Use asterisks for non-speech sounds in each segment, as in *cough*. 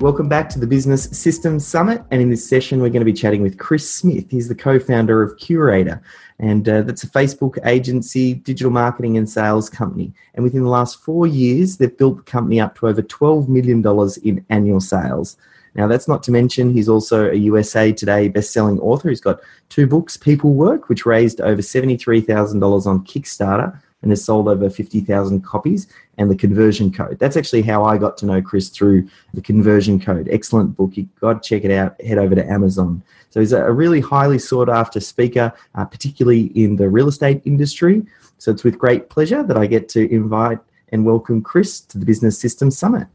Welcome back to the Business Systems Summit. And in this session, we're going to be chatting with Chris Smith. He's the co founder of Curaytor, and uh, that's a Facebook agency, digital marketing, and sales company. And within the last four years, they've built the company up to over $12 million in annual sales. Now, that's not to mention he's also a USA Today best-selling author. He's got two books, People Work, which raised over $73,000 on Kickstarter and has sold over 50,000 copies, and the conversion code. That's actually how I got to know Chris through the conversion code. Excellent book. You got to check it out. Head over to Amazon. So he's a really highly sought after speaker, uh, particularly in the real estate industry. So it's with great pleasure that I get to invite and welcome Chris to the Business Systems Summit.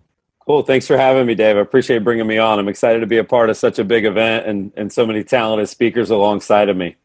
Cool. Thanks for having me, Dave. I appreciate bringing me on. I'm excited to be a part of such a big event and, and so many talented speakers alongside of me.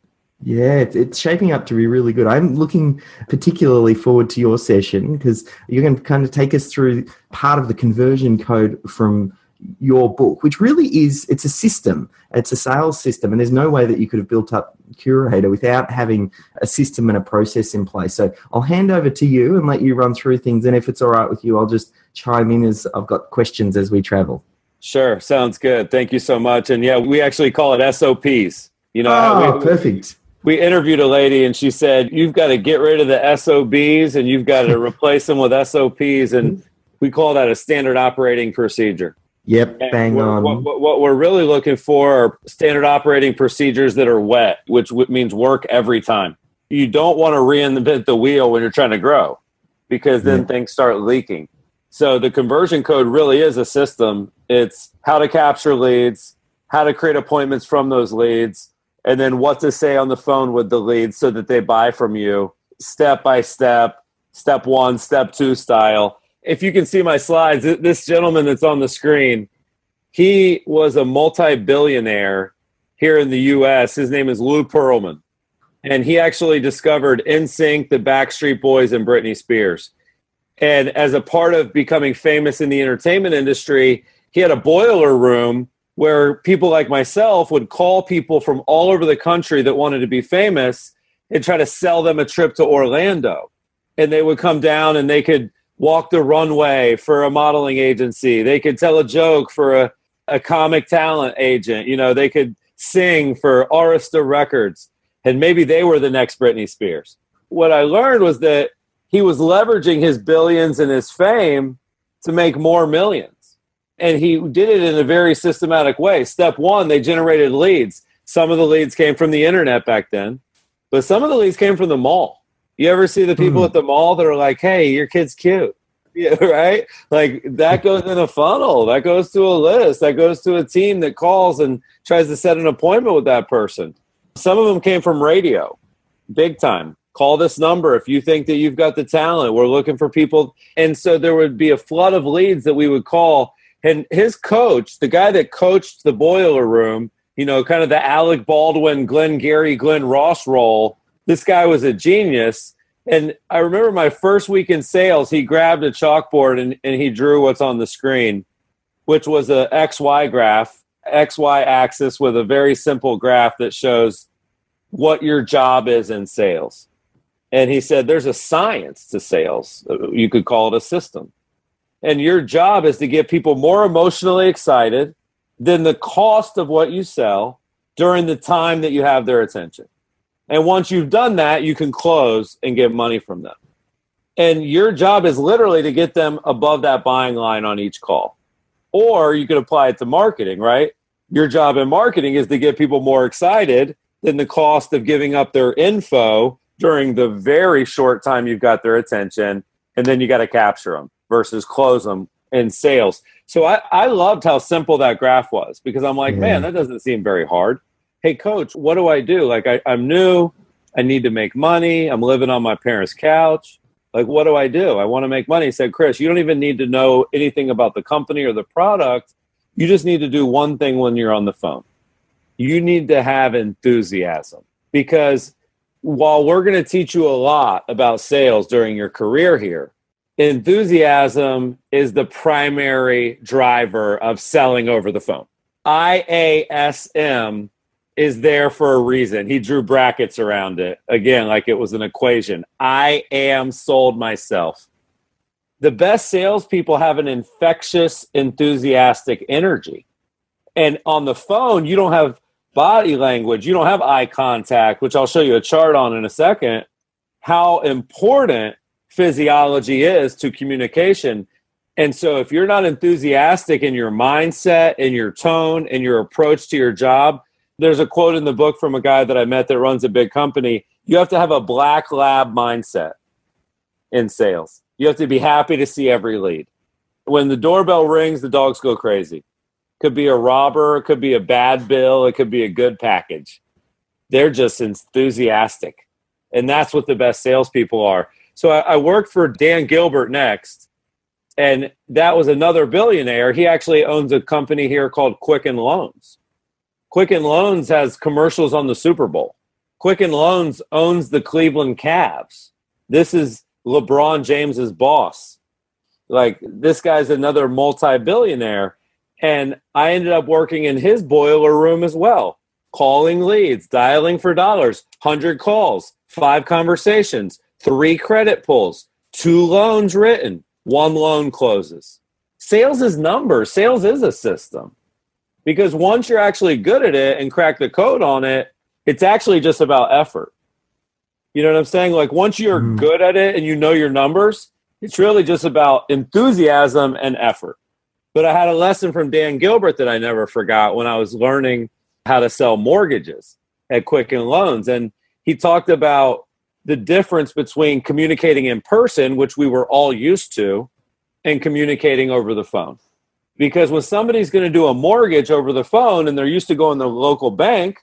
Yeah, it's shaping up to be really good. I'm looking particularly forward to your session because you're going to kind of take us through part of the conversion code from your book, which really is it's a system. It's a sales system, and there's no way that you could have built up Curaytor without having a system and a process in place. So I'll hand over to you and let you run through things. And if it's all right with you, I'll just chime in as I've got questions as we travel. Sure, sounds good. Thank you so much. And yeah, we actually call it SOPs. You know, oh, we, perfect we interviewed a lady and she said you've got to get rid of the SOBs and you've got to *laughs* replace them with SOPs and we call that a standard operating procedure. Yep, and bang on. What, what, we're really looking for are standard operating procedures that are wet, which means work every time. You don't want to reinvent the wheel when you're trying to grow because then yeah. things start leaking. So the conversion code really is a system. It's how to capture leads, how to create appointments from those leads, and then what to say on the phone with the lead so that they buy from you step by step, step one, step two style. If you can see my slides, this gentleman that's on the screen, he was a multi billionaire here in the US. His name is Lou Pearlman. And he actually discovered NSYNC, the Backstreet Boys, and Britney Spears. And as a part of becoming famous in the entertainment industry, he had a boiler room where people like myself would call people from all over the country that wanted to be famous and try to sell them a trip to Orlando. And they would come down and they could walk the runway for a modeling agency. They could tell a joke for a, a comic talent agent. You know, they could sing for Arista Records. And maybe they were the next Britney Spears. What I learned was that he was leveraging his billions and his fame to make more millions and he did it in a very systematic way. Step one, they generated leads. Some of the leads came from the internet back then, but some of the leads came from the mall. You ever see the people mm. at the mall that are like, "Hey, your kid's cute," *laughs* yeah, right? Like that *laughs* goes in a funnel. That goes to a list. That goes to a team that calls and tries to set an appointment with that person. Some of them came from radio, big time. Call this number if you think that you've got the talent. We're looking for people. And so there would be a flood of leads that we would call and his coach, the guy that coached the boiler room, you know, kind of the Alec Baldwin, Glenn Gary, Glen Ross role, this guy was a genius. And I remember my first week in sales, he grabbed a chalkboard and, and he drew what's on the screen, which was a XY graph, XY axis with a very simple graph that shows what your job is in sales. And he said, There's a science to sales. You could call it a system and your job is to get people more emotionally excited than the cost of what you sell during the time that you have their attention. And once you've done that, you can close and get money from them. And your job is literally to get them above that buying line on each call. Or you could apply it to marketing, right? Your job in marketing is to get people more excited than the cost of giving up their info during the very short time you've got their attention. And then you got to capture them versus close them in sales. So I, I loved how simple that graph was because I'm like, yeah. man, mm-hmm. that doesn't seem very hard. Hey, coach, what do I do? Like, I, I'm new. I need to make money. I'm living on my parents' couch. Like, what do I do? I want to make money. He said, Chris, you don't even need to know anything about the company or the product. You just need to do one thing when you're on the phone. you need to have enthusiasm because while we're going to teach you a lot about sales during your career here, enthusiasm is the primary driver of selling over the phone. IASM is there for a reason. He drew brackets around it again, like it was an equation. I am sold myself. The best salespeople have an infectious, enthusiastic energy. And on the phone, you don't have body language, you don't have eye contact, which I'll show you a chart on in a second, how important physiology is to communication. And so if you're not enthusiastic in your mindset, in your tone, in your approach to your job, there's a quote in the book from a guy that I met that runs a big company. You have to have a black lab mindset in sales. You have to be happy to see every lead. When the doorbell rings, the dogs go crazy. Could be a robber, it could be a bad bill, it could be a good package. They're just enthusiastic. And that's what the best salespeople are. So I, I worked for Dan Gilbert next, and that was another billionaire. He actually owns a company here called Quicken Loans. Quicken Loans has commercials on the Super Bowl. Quicken Loans owns the Cleveland Cavs. This is LeBron James's boss. Like this guy's another multi-billionaire and I ended up working in his boiler room as well, calling leads, dialing for dollars, 100 calls, five conversations, three credit pulls, two loans written, one loan closes. Sales is numbers, sales is a system. Because once you're actually good at it and crack the code on it, it's actually just about effort. You know what I'm saying? Like once you're mm. good at it and you know your numbers, it's really just about enthusiasm and effort. But I had a lesson from Dan Gilbert that I never forgot when I was learning how to sell mortgages at Quicken Loans. And he talked about the difference between communicating in person, which we were all used to, and communicating over the phone. Because when somebody's going to do a mortgage over the phone and they're used to going to the local bank,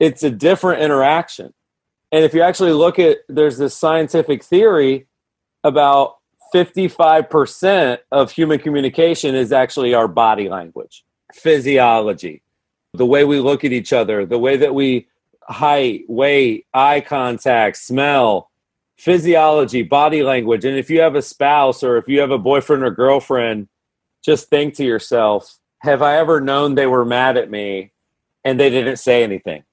it's a different interaction. And if you actually look at, there's this scientific theory about 55% of human communication is actually our body language, physiology, the way we look at each other, the way that we height, weight, eye contact, smell, physiology, body language. And if you have a spouse or if you have a boyfriend or girlfriend, just think to yourself, have I ever known they were mad at me and they didn't say anything?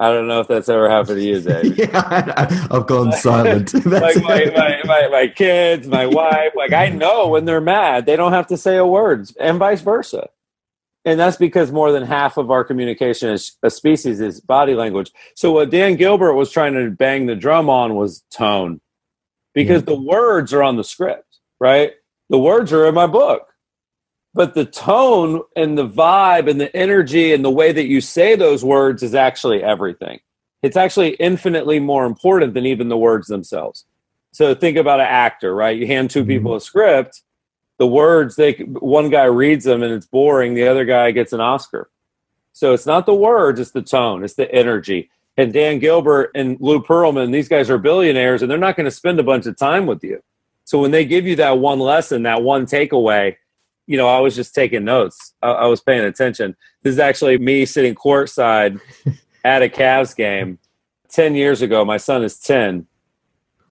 I don't know if that's ever happened to you, *laughs* Dave. yeah, I've gone silent. *laughs* like my, my, my, my, kids, my wife, like I know when they're mad, they don't have to say a word, and vice versa. And that's because more than half of our communication as a species is body language. So what Dan Gilbert was trying to bang the drum on was tone, because the words are on the script, right? The words are in my book but the tone and the vibe and the energy and the way that you say those words is actually everything. It's actually infinitely more important than even the words themselves. So think about an actor, right? You hand two mm-hmm. people a script, the words they one guy reads them and it's boring, the other guy gets an Oscar. So it's not the words, it's the tone, it's the energy. And Dan Gilbert and Lou Pearlman, these guys are billionaires and they're not going to spend a bunch of time with you. So when they give you that one lesson, that one takeaway, you know, I was just taking notes. I, I was paying attention. This is actually me sitting courtside *laughs* at a Cavs game 10 years ago. My son is 10.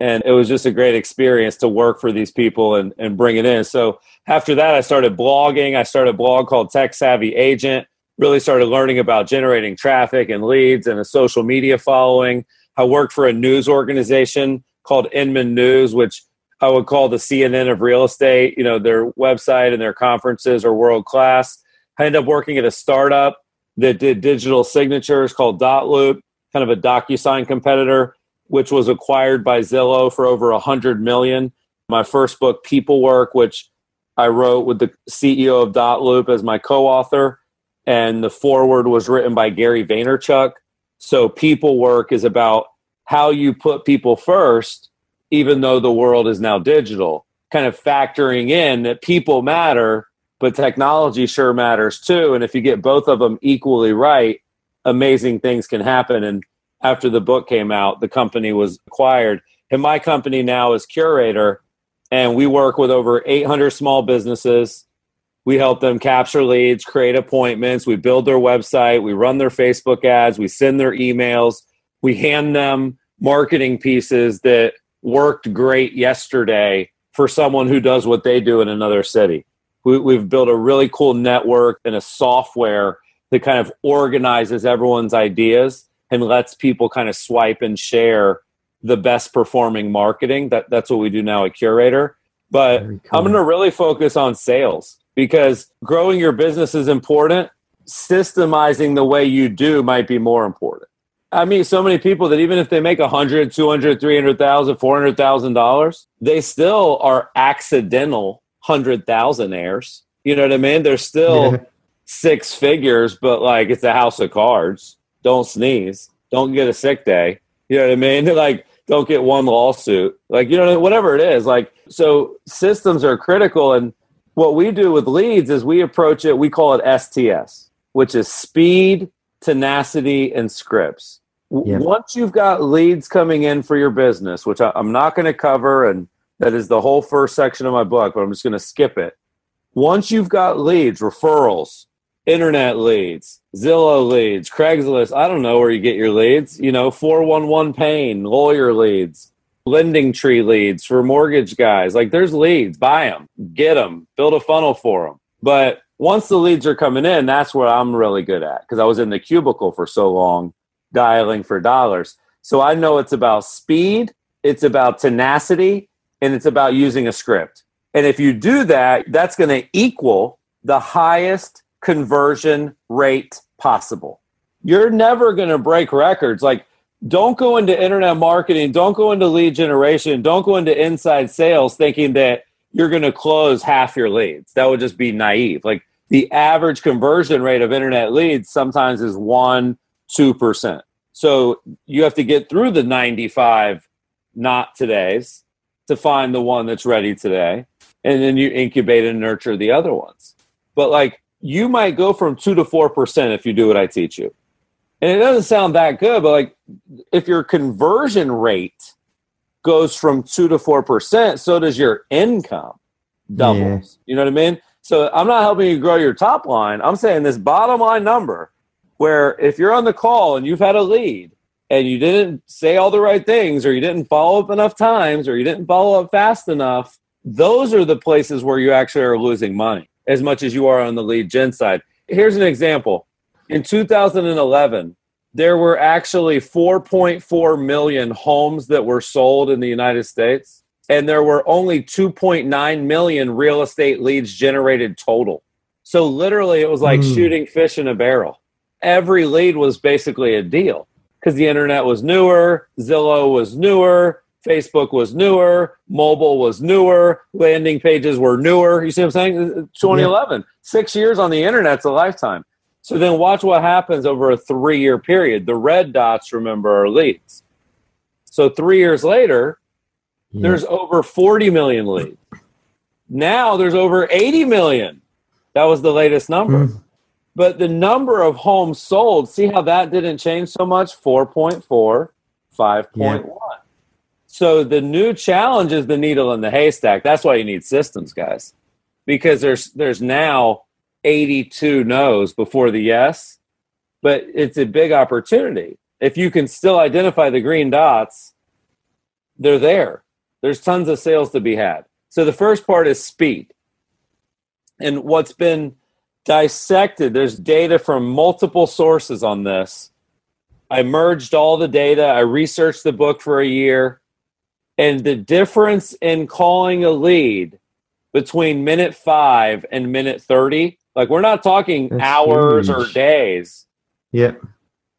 And it was just a great experience to work for these people and, and bring it in. So after that, I started blogging. I started a blog called Tech Savvy Agent, really started learning about generating traffic and leads and a social media following. I worked for a news organization called Inman News, which I would call the CNN of real estate. You know, their website and their conferences are world class. I ended up working at a startup that did digital signatures called dotloop, kind of a DocuSign competitor, which was acquired by Zillow for over a hundred million. My first book, People Work, which I wrote with the CEO of dotloop as my co-author, and the foreword was written by Gary Vaynerchuk. So People Work is about how you put people first even though the world is now digital, kind of factoring in that people matter, but technology sure matters too. And if you get both of them equally right, amazing things can happen. And after the book came out, the company was acquired. And my company now is Curaytor, and we work with over 800 small businesses. We help them capture leads, create appointments, we build their website, we run their Facebook ads, we send their emails, we hand them marketing pieces that worked great yesterday for someone who does what they do in another city. We, have built a really cool network and a software that kind of organizes everyone's ideas and lets people kind of swipe and share the best performing marketing. That that's what we do now at Curaytor. But. I'm going to really focus on sales because growing your business is important. Systemizing the way you do might be more important. I mean, so many people that even if they make a hundred, two hundred, three hundred thousand, four hundred thousand dollars, they still are accidental hundred thousandaires. You know what I mean? They're still six figures, but like it's a house of cards. Don't sneeze. Don't get a sick day. You know what I mean? *laughs* Like don't get one lawsuit. Like you know whatever it is. Like so systems are critical and what we do with leads is we approach it we call it STS, which is speed, tenacity and scripts. Yep. Once you've got leads coming in for your business, which I, I'm not going to cover and that is the whole first section of my book, but I'm just going to skip it. Once you've got leads, referrals, internet leads, Zillow leads, Craigslist, I don't know where you get your leads, you know, 411 Pain, lawyer leads, LendingTree leads for mortgage guys. Like there's leads, buy them, get them, build a funnel for them. But once the leads are coming in, that's what I'm really good at because I was in the cubicle for so long dialing for dollars. So I know it's about speed, it's about tenacity, and it's about using a script. And if you do that, that's going to equal the highest conversion rate possible. You're never going to break records. Like, don't go into internet marketing, don't go into lead generation, don't go into inside sales thinking that you're going to close half your leads. That would just be naive. Like, the average conversion rate of internet leads sometimes is 1 2%. So you have to get through the 95 not today's to find the one that's ready today. And then you incubate and nurture the other ones. But like you might go from two to four percent if you do what I teach you. And it doesn't sound that good, but like if your conversion rate goes from two to four percent, so does your income doubles. Yeah. You know what I mean? So I'm not helping you grow your top line. I'm saying this bottom line number where if you're on the call and you've had a lead and you didn't say all the right things or you didn't follow up enough times or you didn't follow up fast enough, those are the places where you actually are losing money as much as you are on the lead gen side. Here's an example. In 2011, there were actually 4.4 million homes that were sold in the United States, and there were only 2.9 million real estate leads generated total. So literally, it was like mm. shooting fish in a barrel. Every lead was basically a deal because the internet was newer, Zillow was newer, Facebook was newer, mobile was newer, landing pages were newer. You see what I'm saying? 2011, yeah. six years on the internet's a lifetime. So then watch what happens over a three year period. The red dots, remember, are leads. So three years later, yeah. there's over 40 million leads. Now there's over 80 million. That was the latest number. Mm. But the number of homes sold, see how that didn't change so much? 4.4, 5.1. Yeah. So the new challenge is the needle in the haystack. That's why you need systems, guys. Because there's there's now 82 no's before the yes, but it's a big opportunity. If you can still identify the green dots, they're there. There's tons of sales to be had. So the first part is speed. And what's been dissected. There's data from multiple sources on this. I merged all the data. I researched the book for a year. And the difference in calling a lead between minute five and minute 30, like we're not talking That's hours huge. or days. Yep.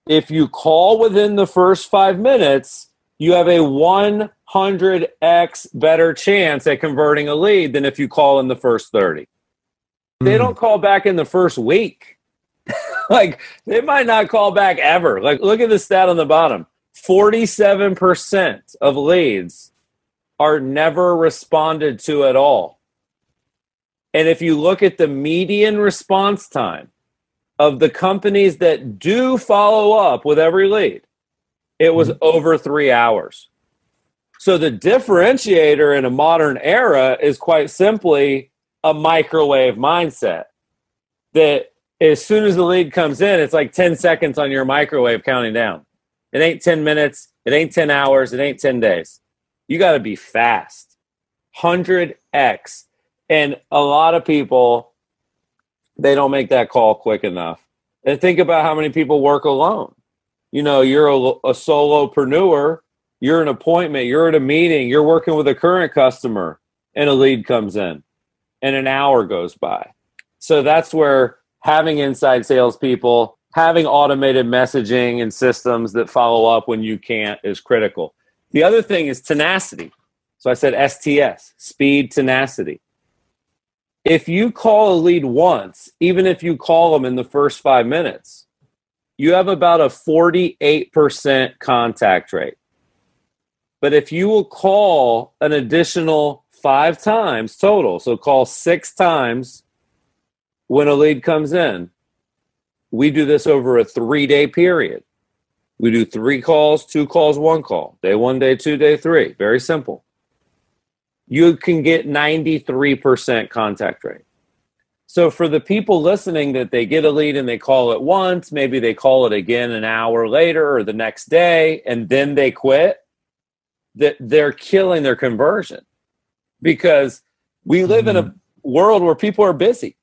If you call within the first five minutes, you have a 100x better chance at converting a lead than if you call in the first 30 they hmm. don't call back in the first week. *laughs* like they might not call back ever. Like look at the stat on the bottom. 47% of leads are never responded to at all. And if you look at the median response time of the companies that do follow up with every lead, it was mm-hmm. over three hours. So the differentiator in a modern era is quite simply a microwave mindset that as soon as the lead comes in, it's like 10 seconds on your microwave counting down. It ain't 10 minutes, it ain't 10 hours, it ain't 10 days. You got to be fast. 100x. And a lot of people, they don't make that call quick enough. And think about how many people work alone. You know, you're a, a solopreneur, you're an appointment, you're at a meeting, you're working with a current customer, and a lead comes in, and an hour goes by. So that's where having inside salespeople, having automated messaging and systems that follow up when you can't is critical. The other thing is tenacity. So I said STS, speed, tenacity. If you call a lead once, even if you call them in the first five minutes, you have about a 48% contact rate. But if you will call an additional five times total, so call six times when a lead comes in, we do this over a three day period. We do three calls, two calls, one call. Day one, day two, day three. Very simple. You can get 93% contact rate. So for the people listening that they get a lead and they call it once, maybe they call it again an hour later or the next day, and then they quit, that they're killing their conversion because we live mm-hmm. in a mm-hmm. world where people are busy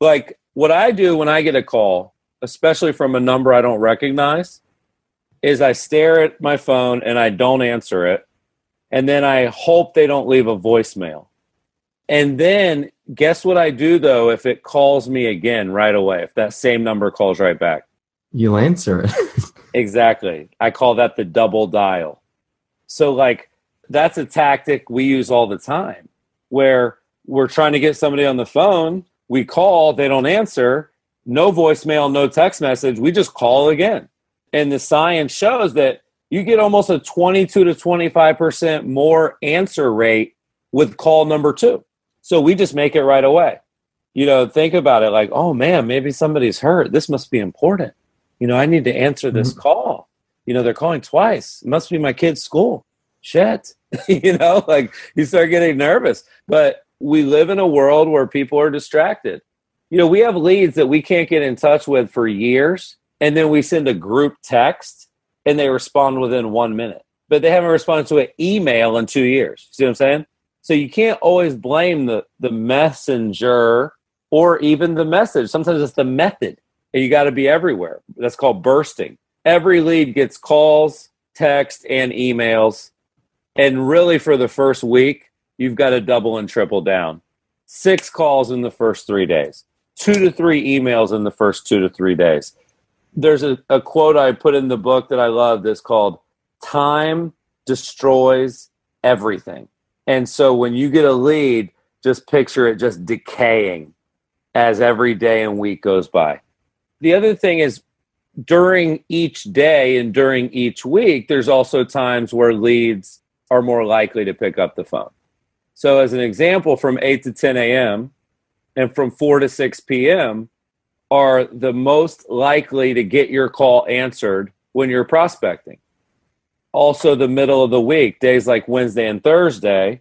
like what I do when I get a call, especially from a number I don't recognize, is I stare at my phone and I don't answer it. And then I hope they don't leave a voicemail. And then guess what I do though if it calls me again right away, if that same number calls right back? You'll answer it. *laughs* exactly. I call that the double dial. So, like, that's a tactic we use all the time where we're trying to get somebody on the phone we call, they don't answer, no voicemail, no text message. We just call again. And the science shows that you get almost a 22 to 25% more answer rate with call number two. So we just make it right away. You know, think about it like, oh man, maybe somebody's hurt. This must be important. You know, I need to answer this mm-hmm. call. You know, they're calling twice. It must be my kid's school. Shit. *laughs* you know, like you start getting nervous. But we live in a world where people are distracted. You know, we have leads that we can't get in touch with for years, and then we send a group text and they respond within one minute, but they haven't responded to an email in two years. See what I'm saying? So you can't always blame the, the messenger or even the message. Sometimes it's the method, and you got to be everywhere. That's called bursting. Every lead gets calls, text, and emails. And really, for the first week, you've got to double and triple down. Six calls in the first three days, two to three emails in the first two to three days. There's a, a quote I put in the book that I love that's called Time Destroys Everything. And so when you get a lead, just picture it just decaying as every day and week goes by. The other thing is during each day and during each week, there's also times where leads are more likely to pick up the phone. So, as an example, from 8 to 10 a.m. and from 4 to 6 p.m. are the most likely to get your call answered when you're prospecting. Also, the middle of the week, days like Wednesday and Thursday,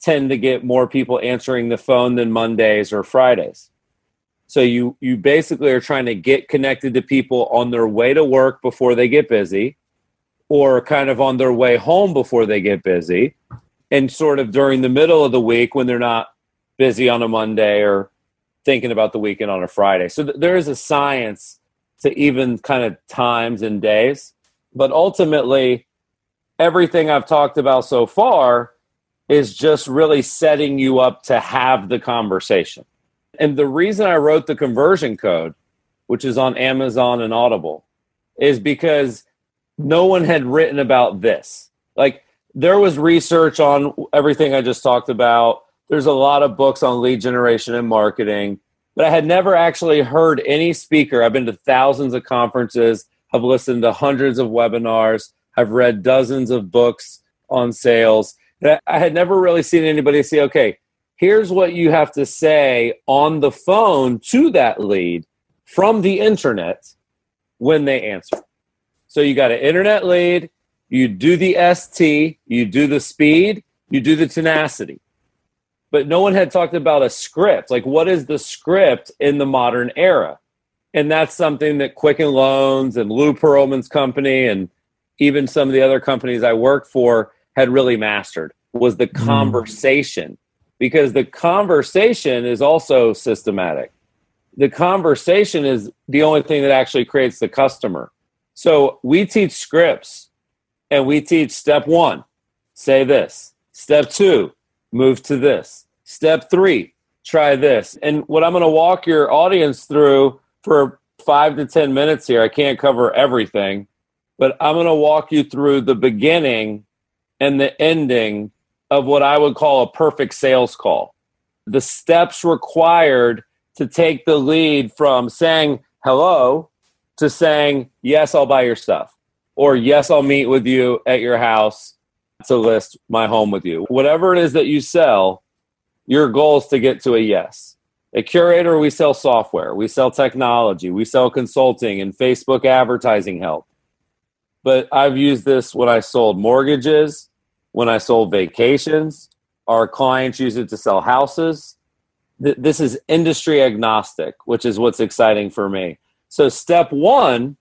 tend to get more people answering the phone than Mondays or Fridays. So you you basically are trying to get connected to people on their way to work before they get busy or kind of on their way home before they get busy and sort of during the middle of the week when they're not busy on a Monday or thinking about the weekend on a Friday. So th- there is a science to even kind of times and days. But ultimately, everything I've talked about so far is just really setting you up to have the conversation. And the reason I wrote the conversion code, which is on Amazon and Audible, is because no one had written about this. Like, there was research on everything I just talked about. There's a lot of books on lead generation and marketing, but I had never actually heard any speaker. I've been to thousands of conferences, have listened to hundreds of webinars, I've read dozens of books on sales. I had never really seen anybody say, okay, here's what you have to say on the phone to that lead from the internet when they answer. So you got an internet lead, you do the ST, you do the speed, you do the tenacity. But no one had talked about a script. Like, what is the script in the modern era? And that's something that Quicken Loans and Lou Pearlman's company and even some of the other companies I worked for had really mastered was the mm. conversation because the conversation is also systematic. The conversation is the only thing that actually creates the customer. So we teach scripts and we teach step one, say this. Step two, move to this. Step three, try this. And what I'm going to walk your audience through for five to 10 minutes here, I can't cover everything, but I'm going to walk you through the beginning and the ending of what I would call a perfect sales call. The steps required to take the lead from saying hello to saying, yes, I'll buy your stuff, or yes, I'll meet with you at your house to list my home with you. Whatever it is that you sell, your goal is to get to a yes. At Curaytor, we sell software, we sell technology, we sell consulting and Facebook advertising help. But I've used this when I sold mortgages, when I sold vacations. Our clients use it to sell houses. This is industry agnostic, which is what's exciting for me. So, step one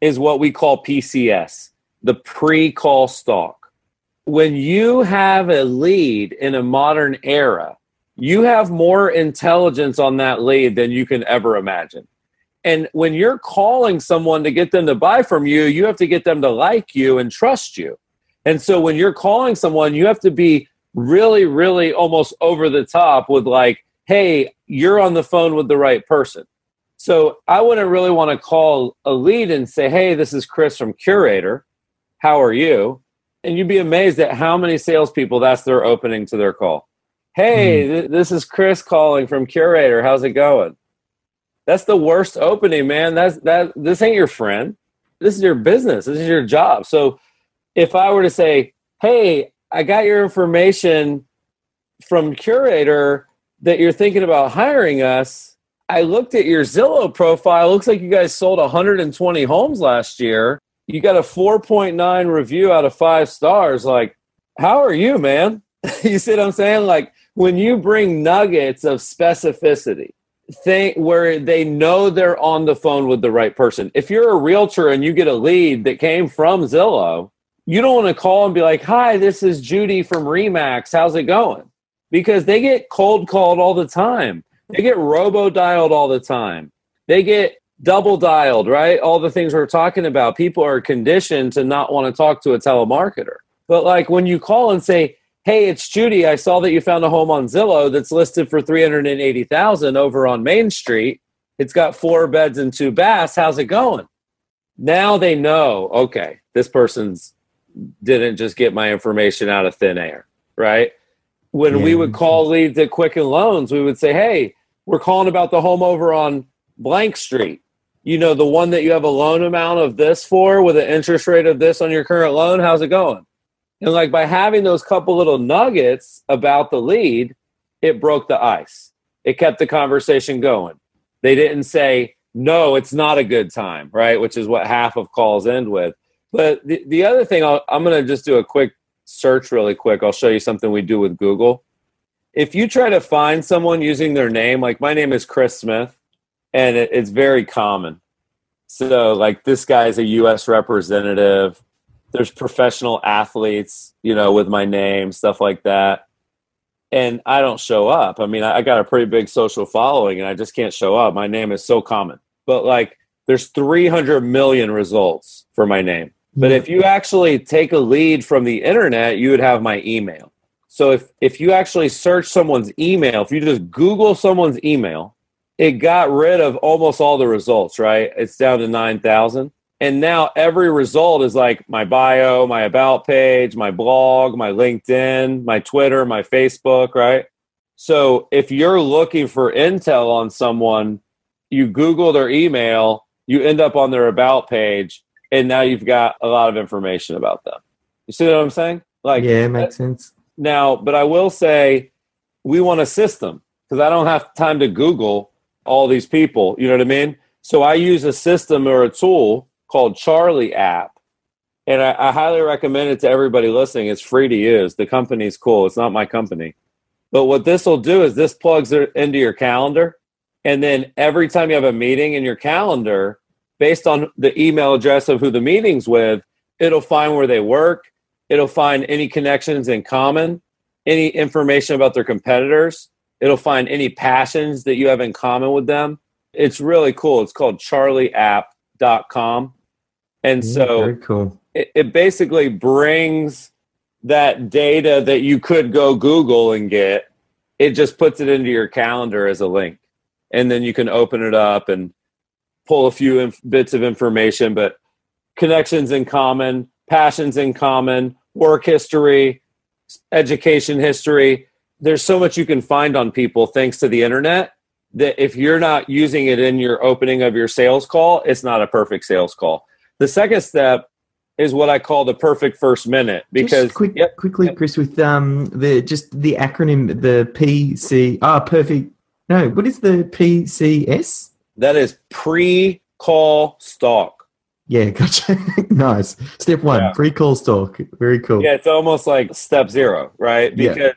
is what we call PCS, the pre call stalk. When you have a lead in a modern era, you have more intelligence on that lead than you can ever imagine. And when you're calling someone to get them to buy from you, you have to get them to like you and trust you. And so when you're calling someone, you have to be really, really almost over the top with, like, hey, you're on the phone with the right person. So I wouldn't really want to call a lead and say, hey, this is Chris from Curaytor. How are you? And you'd be amazed at how many salespeople that's their opening to their call. Hey, mm. th- this is Chris calling from Curaytor. How's it going? That's the worst opening, man. That's that. This ain't your friend. This is your business. This is your job. So if I were to say, hey, I got your information from Curaytor that you're thinking about hiring us. I looked at your Zillow profile. Looks like you guys sold 120 homes last year. You got a 4.9 review out of five stars. Like, how are you, man? *laughs* you see what I'm saying? Like, when you bring nuggets of specificity, think where they know they're on the phone with the right person. If you're a realtor and you get a lead that came from Zillow, you don't want to call and be like, "Hi, this is Judy from Remax. How's it going?" Because they get cold called all the time. They get robo dialed all the time. They get double dialed, right? All the things we're talking about. People are conditioned to not want to talk to a telemarketer. But like when you call and say, "Hey, it's Judy. I saw that you found a home on Zillow that's listed for 380,000 over on Main Street. It's got four beds and two baths. How's it going?" Now they know, okay, this person's didn't just get my information out of thin air, right? When yeah. we would call leads at Quicken Loans, we would say, "Hey, we're calling about the home over on blank street. You know, the one that you have a loan amount of this for with an interest rate of this on your current loan. How's it going?" And like by having those couple little nuggets about the lead, it broke the ice. It kept the conversation going. They didn't say, "No, it's not a good time," right? Which is what half of calls end with but the, the other thing, i am going to just do a quick search really quick. I'll show you something we do with Google. If you try to find someone using their name, like my name is Chris Smith, and it, it's very common. So, like this guy is a U.S. representative. There's professional athletes, you know, with my name, stuff like that. And I don't show up. I mean, I, I got a pretty big social following, and I just can't show up. My name is so common. But like, there's 300 million results for my name. But if you actually take a lead from the internet, you would have my email. So if, if you actually search someone's email, if you just Google someone's email, it got rid of almost all the results, right? It's down to 9,000. And now every result is like my bio, my about page, my blog, my LinkedIn, my Twitter, my Facebook, right? So if you're looking for intel on someone, you Google their email, you end up on their about page, and now you've got a lot of information about them. You see what I'm saying? Like, yeah, it makes sense. Now, but I will say, we want a system because I don't have time to Google all these people. You know what I mean? So I use a system or a tool called Charlie app. And I, I highly recommend it to everybody listening. It's free to use. The company's cool. It's not my company. But what this will do is this plugs it into your calendar. And then every time you have a meeting in your calendar, based on the email address of who the meeting's with, it'll find where they work. It'll find any connections in common, any information about their competitors. It'll find any passions that you have in common with them. It's really cool. It's called charlieapp.com. And Yeah, so cool. it, it basically brings that data that you could go Google and get, it just puts it into your calendar as a link. And then you can open it up and pull a few inf- bits of information, but connections in common, passions in common, work history, education history. There's so much you can find on people thanks to the internet that if you're not using it in your opening of your sales call, it's not a perfect sales call. The second step is what I call the perfect first minute because just quick, yep, quickly, yep. Chris, with um the just the acronym the PC ah perfect. No, what is the PCS? that is pre-call stalk. Yeah, *laughs* gotcha. nice. Step one, Yeah. pre-call stalk. Very cool. Yeah, it's almost like step zero, right? Yeah.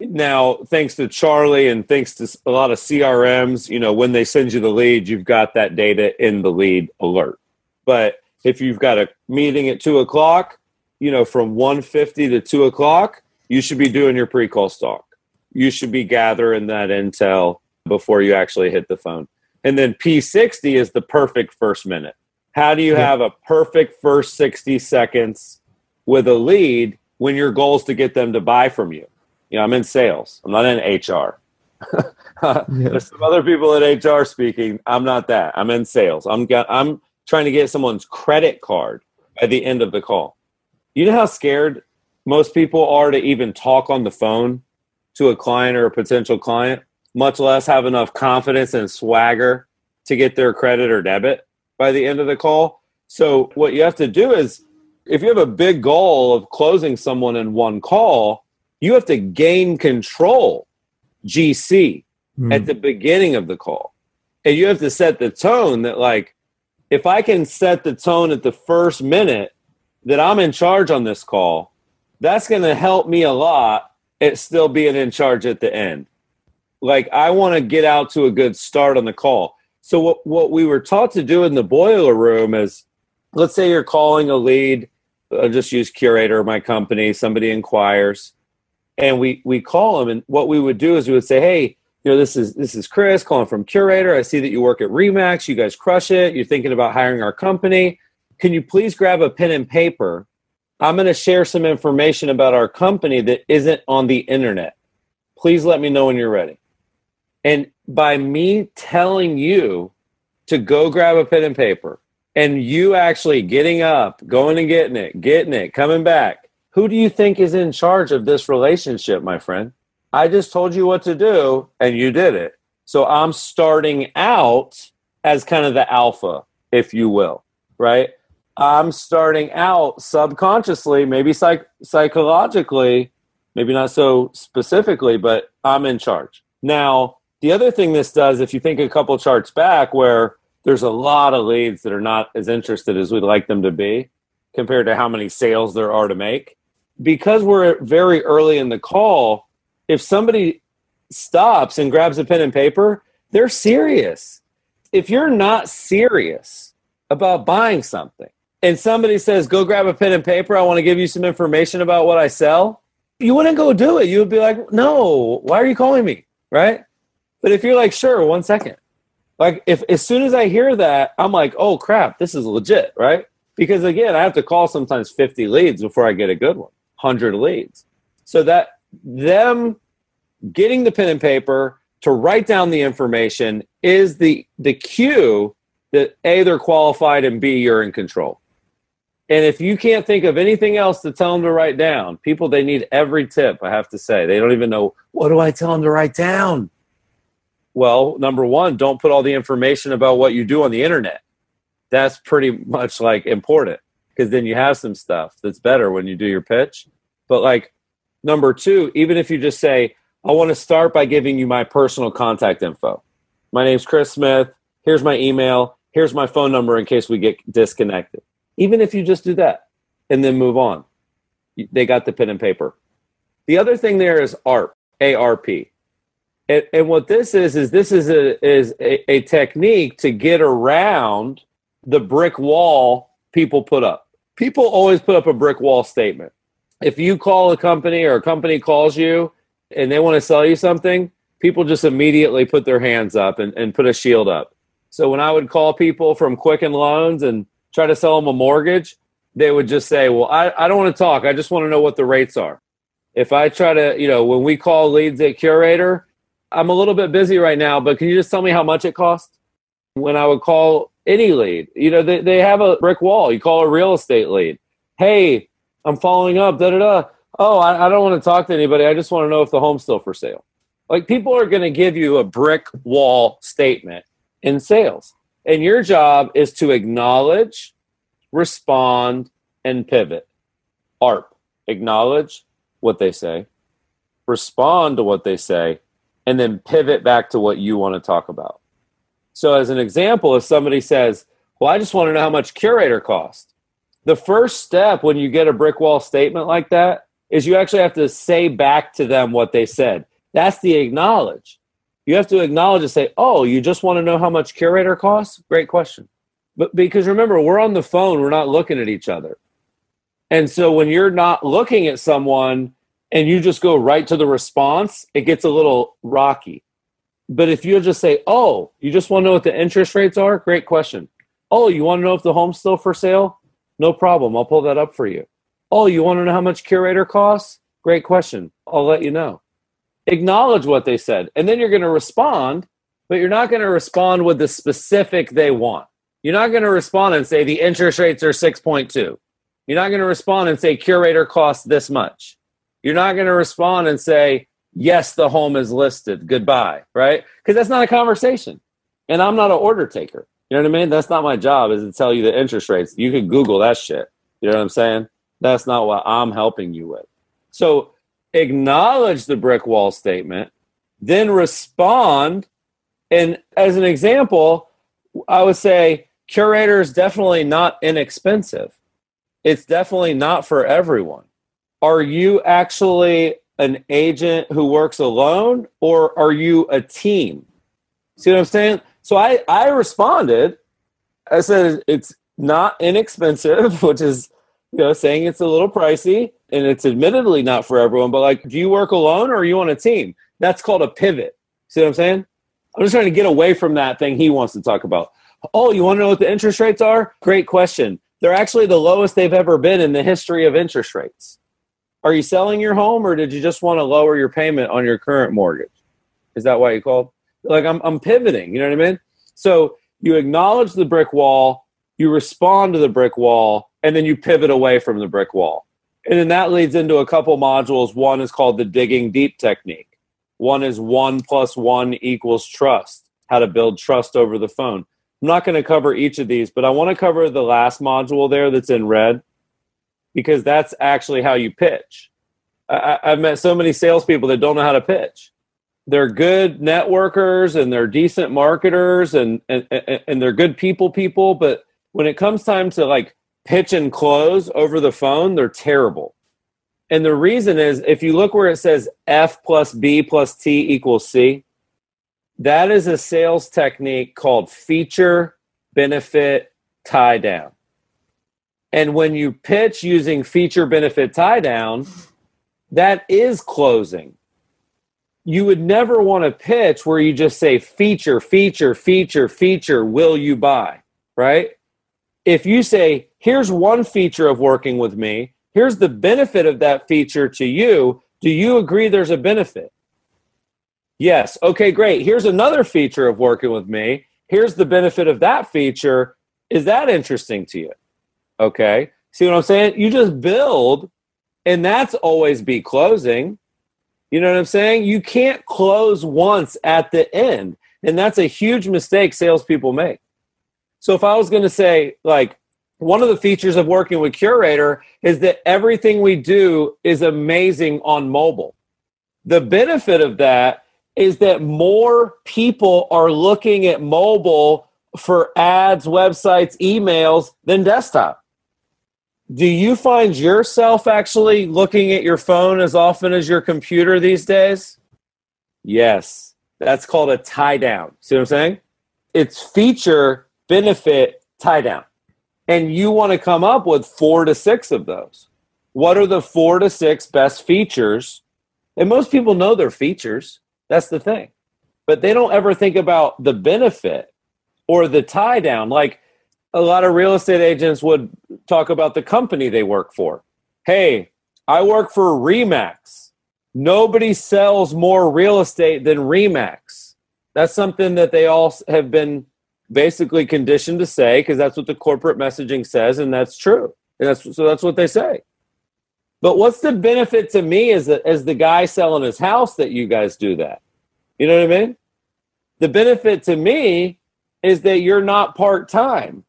Now, thanks to Charlie and thanks to a lot of CRMs, you know, when they send you the lead, you've got that data in the lead alert. But if you've got a meeting at two o'clock, you know, from 150 to two o'clock, you should be doing your pre-call stalk. You should be gathering that intel before you actually hit the phone. And then P60 is the perfect first minute. How do you have a perfect first 60 seconds with a lead when your goal is to get them to buy from you? You know, I'm in sales. I'm not in HR. *laughs* There's some other people at HR speaking. I'm not that. I'm in sales. I'm got, I'm trying to get someone's credit card at the end of the call. You know how scared most people are to even talk on the phone to a client or a potential client, much less have enough confidence and swagger to get their credit or debit by the end of the call. So what you have to do is if you have a big goal of closing someone in one call, you have to gain control GC Hmm. at the beginning of the call. And you have to set the tone that, like, if I can set the tone at the first minute that I'm in charge on this call, that's going to help me a lot at still being in charge at the end. Like, I want to get out to a good start on the call. So, what, what we were taught to do in the boiler room is let's say you're calling a lead, I'll just use Curaytor, my company, somebody inquires and we we call them and what we would do is we would say hey you know this is this is chris calling from curaytor. I see that you work at remax. You guys crush it. You're thinking about hiring our company. Can you please grab a pen and paper? I'm going to share some information about our company that isn't on the internet. Please let me know when you're ready. And by me telling you to go grab a pen and paper and you actually getting up going and getting it getting it coming back who do you think is in charge of this relationship, my friend? I just told you what to do and you did it. So I'm starting out as kind of the alpha, if you will, right? I'm starting out subconsciously, maybe psych- psychologically, maybe not so specifically, but I'm in charge. Now, the other thing this does, if you think a couple charts back, where there's a lot of leads that are not as interested as we'd like them to be compared to how many sales there are to make, because we're very early in the call, if somebody stops and grabs a pen and paper, they're serious. If you're not serious about buying something and somebody says, go grab a pen and paper, I want to give you some information about what I sell, you wouldn't go do it. You would be like, no, why are you calling me? Right. But if you're like, sure, one second. Like, if as soon as I hear that, I'm like, oh crap, this is legit. Right. Because again, I have to call sometimes 50 leads before I get a good one, 100 leads. So that them getting the pen and paper to write down the information is the the cue that a they're qualified and b you're in control. And if you can't think of anything else to tell them to write down, people they need every tip. I have to say they don't even know what do I tell them to write down. Well, number one, don't put all the information about what you do on the internet. That's pretty much like important because then you have some stuff that's better when you do your pitch. But like number two, even if you just say, I want to start by giving you my personal contact info. My name's Chris Smith. Here's my email. Here's my phone number in case we get disconnected. Even if you just do that and then move on, they got the pen and paper. The other thing there is ARP. ARP. And, and what this is is this is a is a, a technique to get around the brick wall people put up. People always put up a brick wall statement. If you call a company or a company calls you and they want to sell you something, people just immediately put their hands up and, and put a shield up. So when I would call people from Quicken Loans and try to sell them a mortgage, they would just say, Well, I, I don't want to talk. I just want to know what the rates are. If I try to, you know, when we call leads at Curaytor, I'm a little bit busy right now, but can you just tell me how much it costs? When I would call any lead, you know, they, they have a brick wall. You call a real estate lead. Hey, I'm following up, da da da. Oh, I, I don't want to talk to anybody. I just want to know if the home's still for sale. Like people are going to give you a brick wall statement in sales. And your job is to acknowledge, respond, and pivot. ARP, acknowledge what they say, respond to what they say, and then pivot back to what you want to talk about. So, as an example, if somebody says, Well, I just want to know how much curaytor cost, the first step when you get a brick wall statement like that is you actually have to say back to them what they said. That's the acknowledge. You have to acknowledge and say, "Oh, you just want to know how much curaytor costs?" Great question. But because remember, we're on the phone, we're not looking at each other. And so when you're not looking at someone and you just go right to the response, it gets a little rocky. But if you just say, "Oh, you just want to know what the interest rates are?" Great question. "Oh, you want to know if the home's still for sale?" No problem. I'll pull that up for you. Oh, you want to know how much curaytor costs? Great question. I'll let you know. Acknowledge what they said, and then you're going to respond, but you're not going to respond with the specific they want. You're not going to respond and say the interest rates are 6.2. You're not going to respond and say curaytor costs this much. You're not going to respond and say, yes, the home is listed. Goodbye, right? Because that's not a conversation. And I'm not an order taker. You know what I mean? That's not my job is to tell you the interest rates. You can Google that shit. You know what I'm saying? That's not what I'm helping you with. So acknowledge the brick wall statement, then respond. And as an example, I would say curaytor is definitely not inexpensive. It's definitely not for everyone. Are you actually an agent who works alone or are you a team? See what I'm saying? So I, I responded. I said it's not inexpensive, *laughs* which is you know saying it's a little pricey and it's admittedly not for everyone. But like, do you work alone or are you on a team? That's called a pivot. See what I'm saying? I'm just trying to get away from that thing he wants to talk about. Oh, you want to know what the interest rates are? Great question. They're actually the lowest they've ever been in the history of interest rates. Are you selling your home or did you just want to lower your payment on your current mortgage? Is that why you called? Like I'm I'm pivoting, you know what I mean? So you acknowledge the brick wall, you respond to the brick wall, and then you pivot away from the brick wall. And then that leads into a couple modules. One is called the digging deep technique. One is one plus one equals trust, how to build trust over the phone. I'm not going to cover each of these, but I want to cover the last module there that's in red because that's actually how you pitch. I, have met so many salespeople that don't know how to pitch they're good networkers and they're decent marketers and, and and they're good people people but when it comes time to like pitch and close over the phone they're terrible. And the reason is if you look where it says f plus b plus t equals c that is a sales technique called feature benefit tie down. And when you pitch using feature benefit tie down that is closing you would never want to pitch where you just say feature, feature, feature, feature, will you buy? Right? If you say, here's one feature of working with me, here's the benefit of that feature to you, do you agree there's a benefit? Yes. Okay, great. Here's another feature of working with me. Here's the benefit of that feature. Is that interesting to you? Okay. See what I'm saying? You just build, and that's always be closing you know what I'm saying? You can't close once at the end. And that's a huge mistake salespeople make. So if I was going to say, like, one of the features of working with Curaytor is that everything we do is amazing on mobile. The benefit of that is that more people are looking at mobile for ads, websites, emails than desktop do you find yourself actually looking at your phone as often as your computer these days? Yes. That's called a tie down. See what I'm saying? It's feature, benefit, tie down. And you want to come up with four to six of those. What are the four to six best features? And most people know their features. That's the thing. But they don't ever think about the benefit or the tie down. Like a lot of real estate agents would talk about the company they work for. Hey, I work for Remax. Nobody sells more real estate than Remax. That's something that they all have been basically conditioned to say because that's what the corporate messaging says, and that's true. And that's so that's what they say. But what's the benefit to me as the, as the guy selling his house that you guys do that? You know what I mean? The benefit to me is that you're not part time.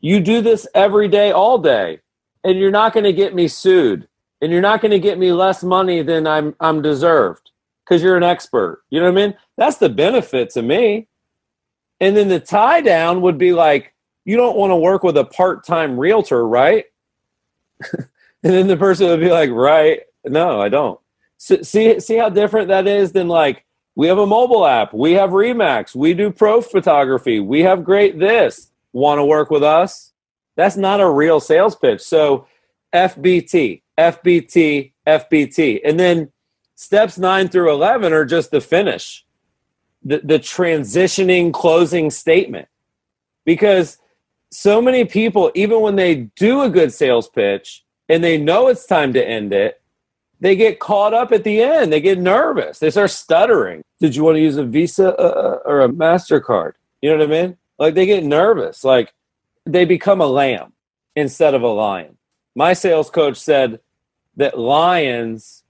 You do this every day, all day, and you're not going to get me sued, and you're not going to get me less money than I'm I'm deserved because you're an expert. You know what I mean? That's the benefit to me. And then the tie down would be like, you don't want to work with a part time realtor, right? *laughs* and then the person would be like, right? No, I don't. So, see, see how different that is than like we have a mobile app, we have Remax, we do pro photography, we have great this want to work with us? That's not a real sales pitch. So FBT, FBT, FBT. And then steps nine through 11 are just the finish, the, the transitioning closing statement. Because so many people, even when they do a good sales pitch and they know it's time to end it, they get caught up at the end. They get nervous. They start stuttering. Did you want to use a Visa uh, uh or a MasterCard? You know what I mean? Like they get nervous. Like they become a lamb instead of a lion. My sales coach said that lions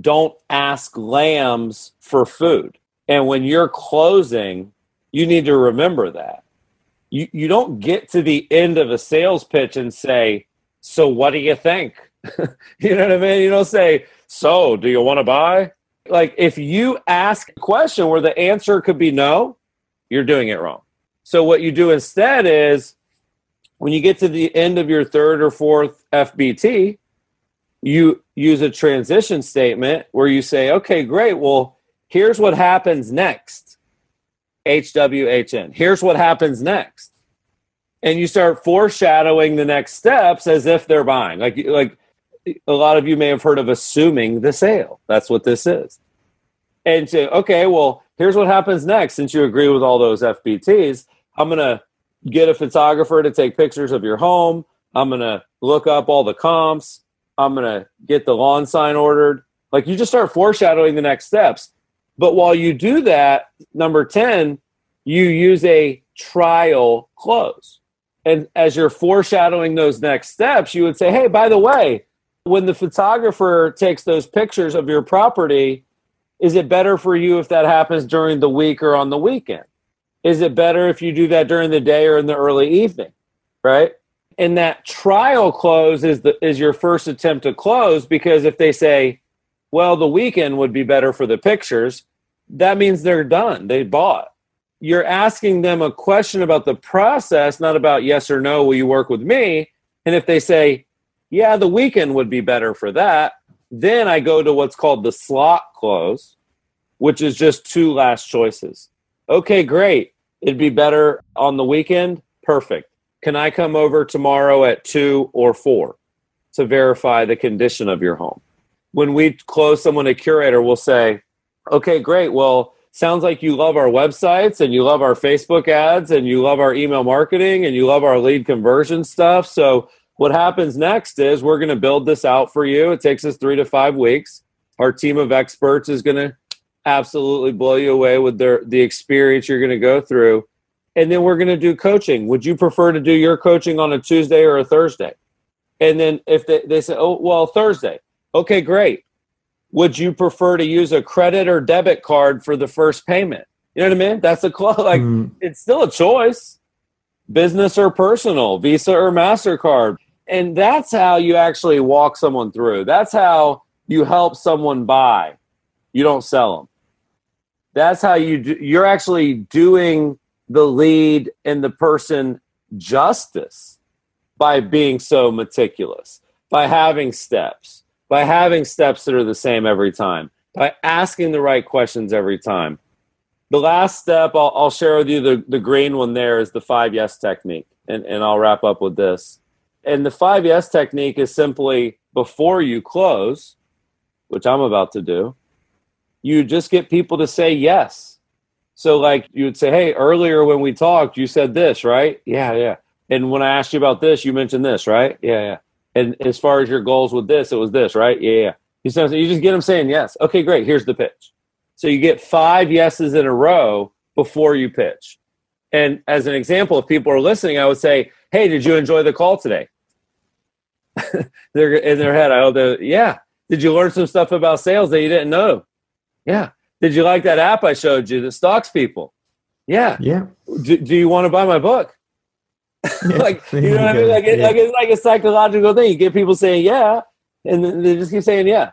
don't ask lambs for food. And when you're closing, you need to remember that. You, you don't get to the end of a sales pitch and say, So what do you think? *laughs* you know what I mean? You don't say, So do you want to buy? Like if you ask a question where the answer could be no, you're doing it wrong. So what you do instead is when you get to the end of your third or fourth FBT, you use a transition statement where you say, okay, great. Well, here's what happens next. HWHN. Here's what happens next. And you start foreshadowing the next steps as if they're buying. Like, like a lot of you may have heard of assuming the sale. That's what this is. And say, okay, well, here's what happens next. Since you agree with all those FBTs, I'm going to get a photographer to take pictures of your home. I'm going to look up all the comps. I'm going to get the lawn sign ordered. Like you just start foreshadowing the next steps. But while you do that, number 10, you use a trial close. And as you're foreshadowing those next steps, you would say, hey, by the way, when the photographer takes those pictures of your property, is it better for you if that happens during the week or on the weekend? Is it better if you do that during the day or in the early evening? Right? And that trial close is the is your first attempt to close because if they say, well, the weekend would be better for the pictures, that means they're done. They bought. You're asking them a question about the process, not about yes or no, will you work with me? And if they say, yeah, the weekend would be better for that, then I go to what's called the slot close, which is just two last choices. Okay, great. It'd be better on the weekend. Perfect. Can I come over tomorrow at two or four to verify the condition of your home? When we close someone a curaytor, we'll say, okay, great. Well, sounds like you love our websites and you love our Facebook ads and you love our email marketing and you love our lead conversion stuff. So, what happens next is we're going to build this out for you. It takes us three to five weeks. Our team of experts is going to absolutely blow you away with their the experience you're going to go through. And then we're going to do coaching. Would you prefer to do your coaching on a tuesday or a thursday? And then if they, they say oh well thursday. Okay great. Would you prefer to use a credit or debit card for the first payment? You know what i mean? That's a like mm. it's still a choice. Business or personal visa or mastercard. And that's how you actually walk someone through. That's how you help someone buy. You don't sell them that's how you do, you're actually doing the lead and the person justice by being so meticulous by having steps by having steps that are the same every time by asking the right questions every time. The last step I'll, I'll share with you the, the green one there is the five yes technique. And, and I'll wrap up with this. And the five yes technique is simply before you close, which I'm about to do, you just get people to say yes. So, like, you would say, Hey, earlier when we talked, you said this, right? Yeah, yeah. And when I asked you about this, you mentioned this, right? Yeah, yeah. And as far as your goals with this, it was this, right? Yeah, yeah. You, you just get them saying yes. Okay, great. Here's the pitch. So you get five yeses in a row before you pitch. And as an example, if people are listening, I would say, Hey, did you enjoy the call today? *laughs* they're in their head. I hope yeah. Did you learn some stuff about sales that you didn't know? Yeah. Did you like that app I showed you that stalks people? Yeah. Yeah. Do, do you want to buy my book? Yeah. *laughs* like you know what I mean? Like, it, Yeah. like it's like a psychological thing. You get people saying yeah, and they just keep saying yeah,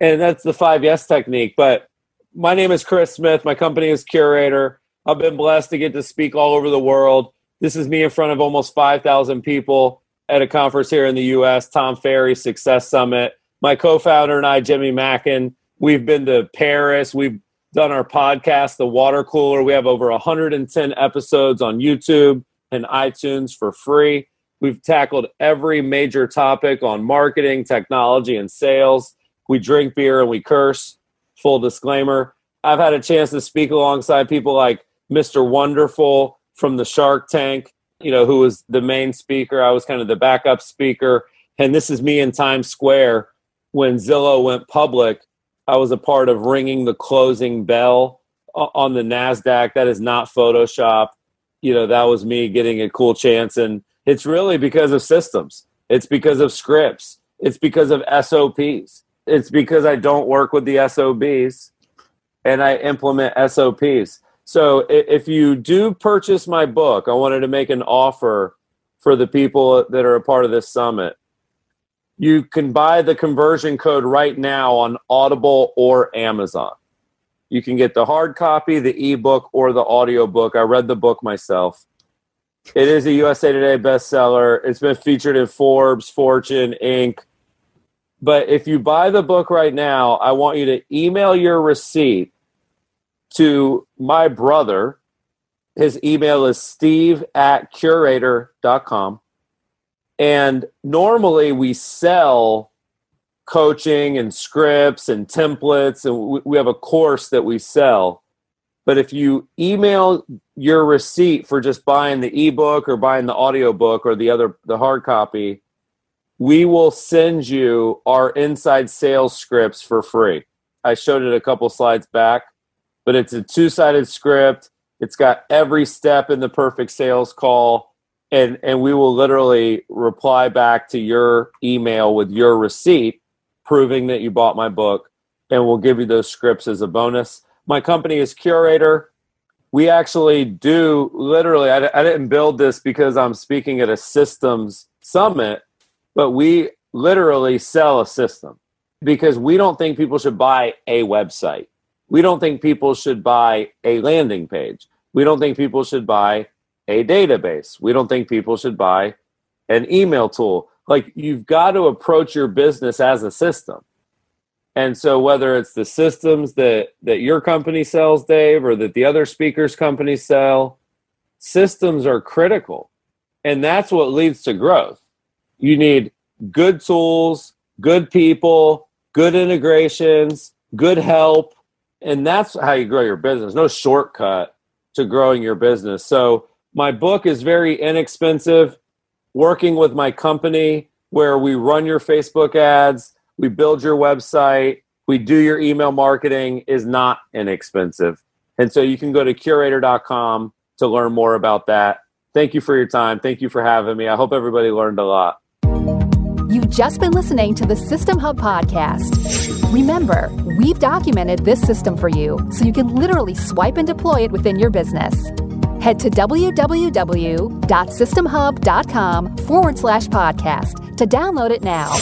and that's the five yes technique. But my name is Chris Smith. My company is Curaytor. I've been blessed to get to speak all over the world. This is me in front of almost five thousand people at a conference here in the U.S. Tom Ferry Success Summit. My co-founder and I, Jimmy Mackin, we've been to Paris. We've done our podcast, The Water Cooler. We have over 110 episodes on YouTube and iTunes for free. We've tackled every major topic on marketing, technology, and sales. We drink beer and we curse. Full disclaimer. I've had a chance to speak alongside people like Mr. Wonderful from the Shark Tank, you know, who was the main speaker. I was kind of the backup speaker. And this is me in Times Square when Zillow went public. I was a part of ringing the closing bell on the NASDAQ. That is not Photoshop. You know that was me getting a cool chance. And it's really because of systems. It's because of scripts. It's because of sops it's because i don't work with the sobs and i implement sops so if you do purchase my book i wanted to make an offer for the people that are a part of this summit you can buy the conversion code right now on audible or amazon you can get the hard copy, the ebook, or the audio book. I read the book myself. It is a USA Today bestseller. It's been featured in Forbes, Fortune, Inc. But if you buy the book right now, I want you to email your receipt to my brother. His email is steve at curaytor.com. And normally we sell coaching and scripts and templates and we, have a course that we sell. But if you email your receipt for just buying the ebook or buying the audiobook or the other the hard copy we will send you our inside sales scripts for free. I showed it a couple slides back but it's a two-sided script. It's got every step in the perfect sales call and and we will literally reply back to your email with your receipt proving that you bought my book, and we'll give you those scripts as a bonus. My company is Curaytor. We actually do literally, I, I didn't build this because I'm speaking at a systems summit, but we literally sell a system because we don't think people should buy a website. We don't think people should buy a landing page. We don't think people should buy a database. We don't think people should buy an email tool. Like you've got to approach your business as a system. And so whether it's the systems that that your company sells dave or that the other speakers companies sell systems are critical. And that's what leads to growth. You need good tools good people good integrations good help. And that's how you grow your business. No shortcut to growing your business. So my book is very inexpensive working with my company where we run your Facebook ads, we build your website, we do your email marketing is not inexpensive. And so you can go to curaytor.com to learn more about that. Thank you for your time. Thank you for having me. I hope everybody learned a lot. You've just been listening to the System Hub podcast. Remember, we've documented this system for you so you can literally swipe and deploy it within your business. Head to www.systemhub.com forward slash podcast to download it now.